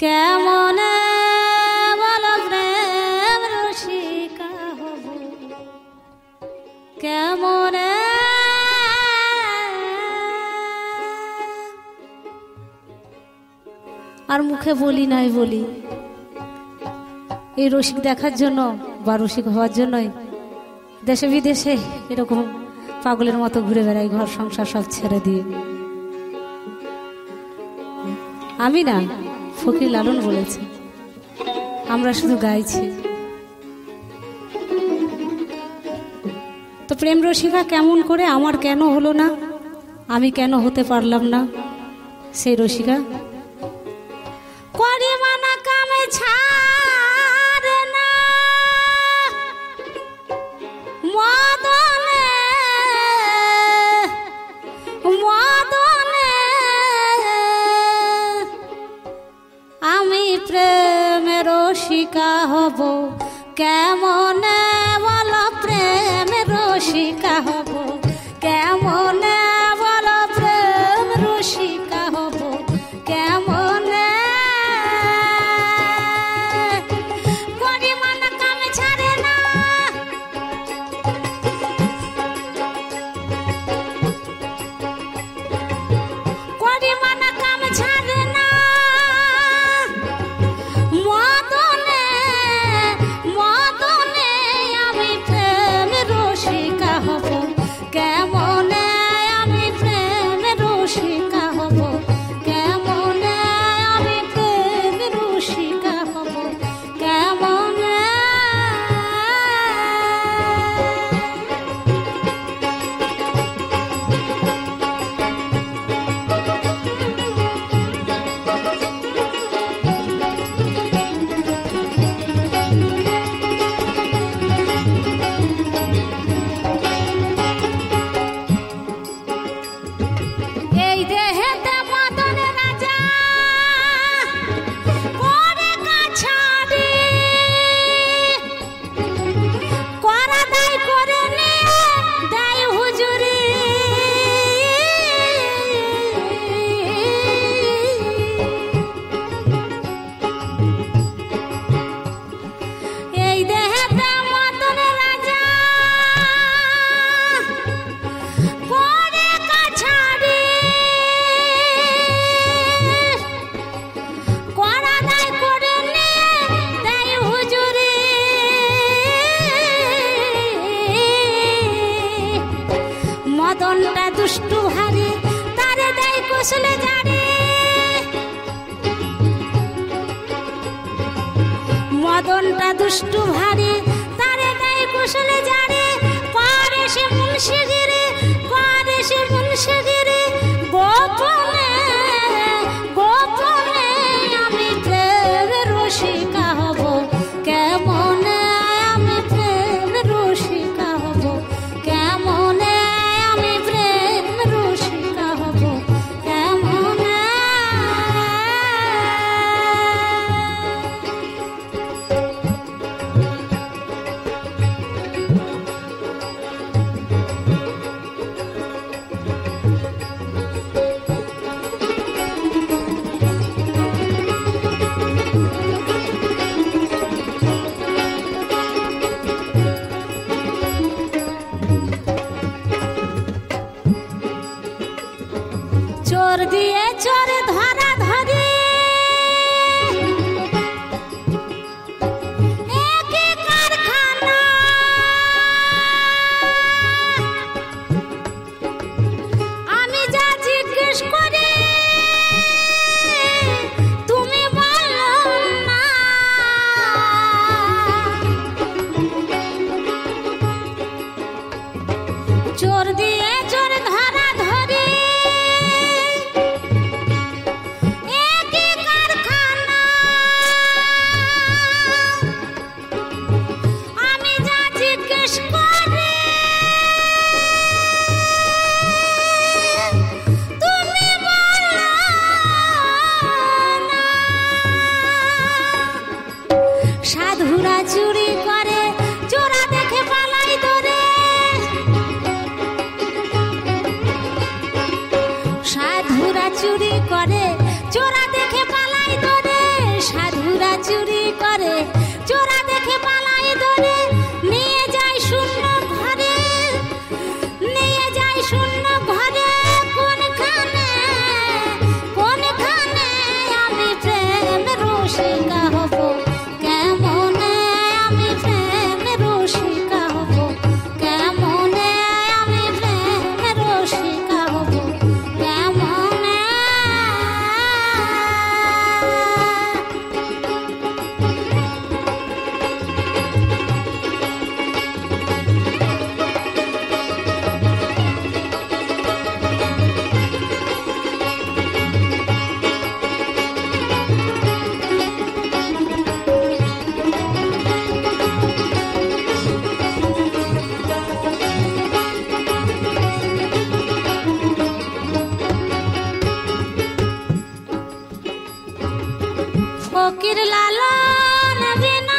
কেমন কেমন? আর মুখে বলি নাই বলি। এই রসিক দেখার জন্য বা রসিক হওয়ার জন্যই দেশে বিদেশে এরকম পাগলের মতো ঘুরে বেড়াই ঘর সংসার সব ছেড়ে দিয়ে। আমি না ফকির লালন বলেছে, আমরা শুধু গাইছি। তো প্রেম রসিকা, কেমন করে আমার কেন হলো না? আমি কেন হতে পারলাম না? সেই রসিকা প্রেমের রসিকা হব। কেমন বল প্রেমের রসিকা হব? মদনটা দুষ্টু ভারী তারে গায়ে কুশলে জারি I've been.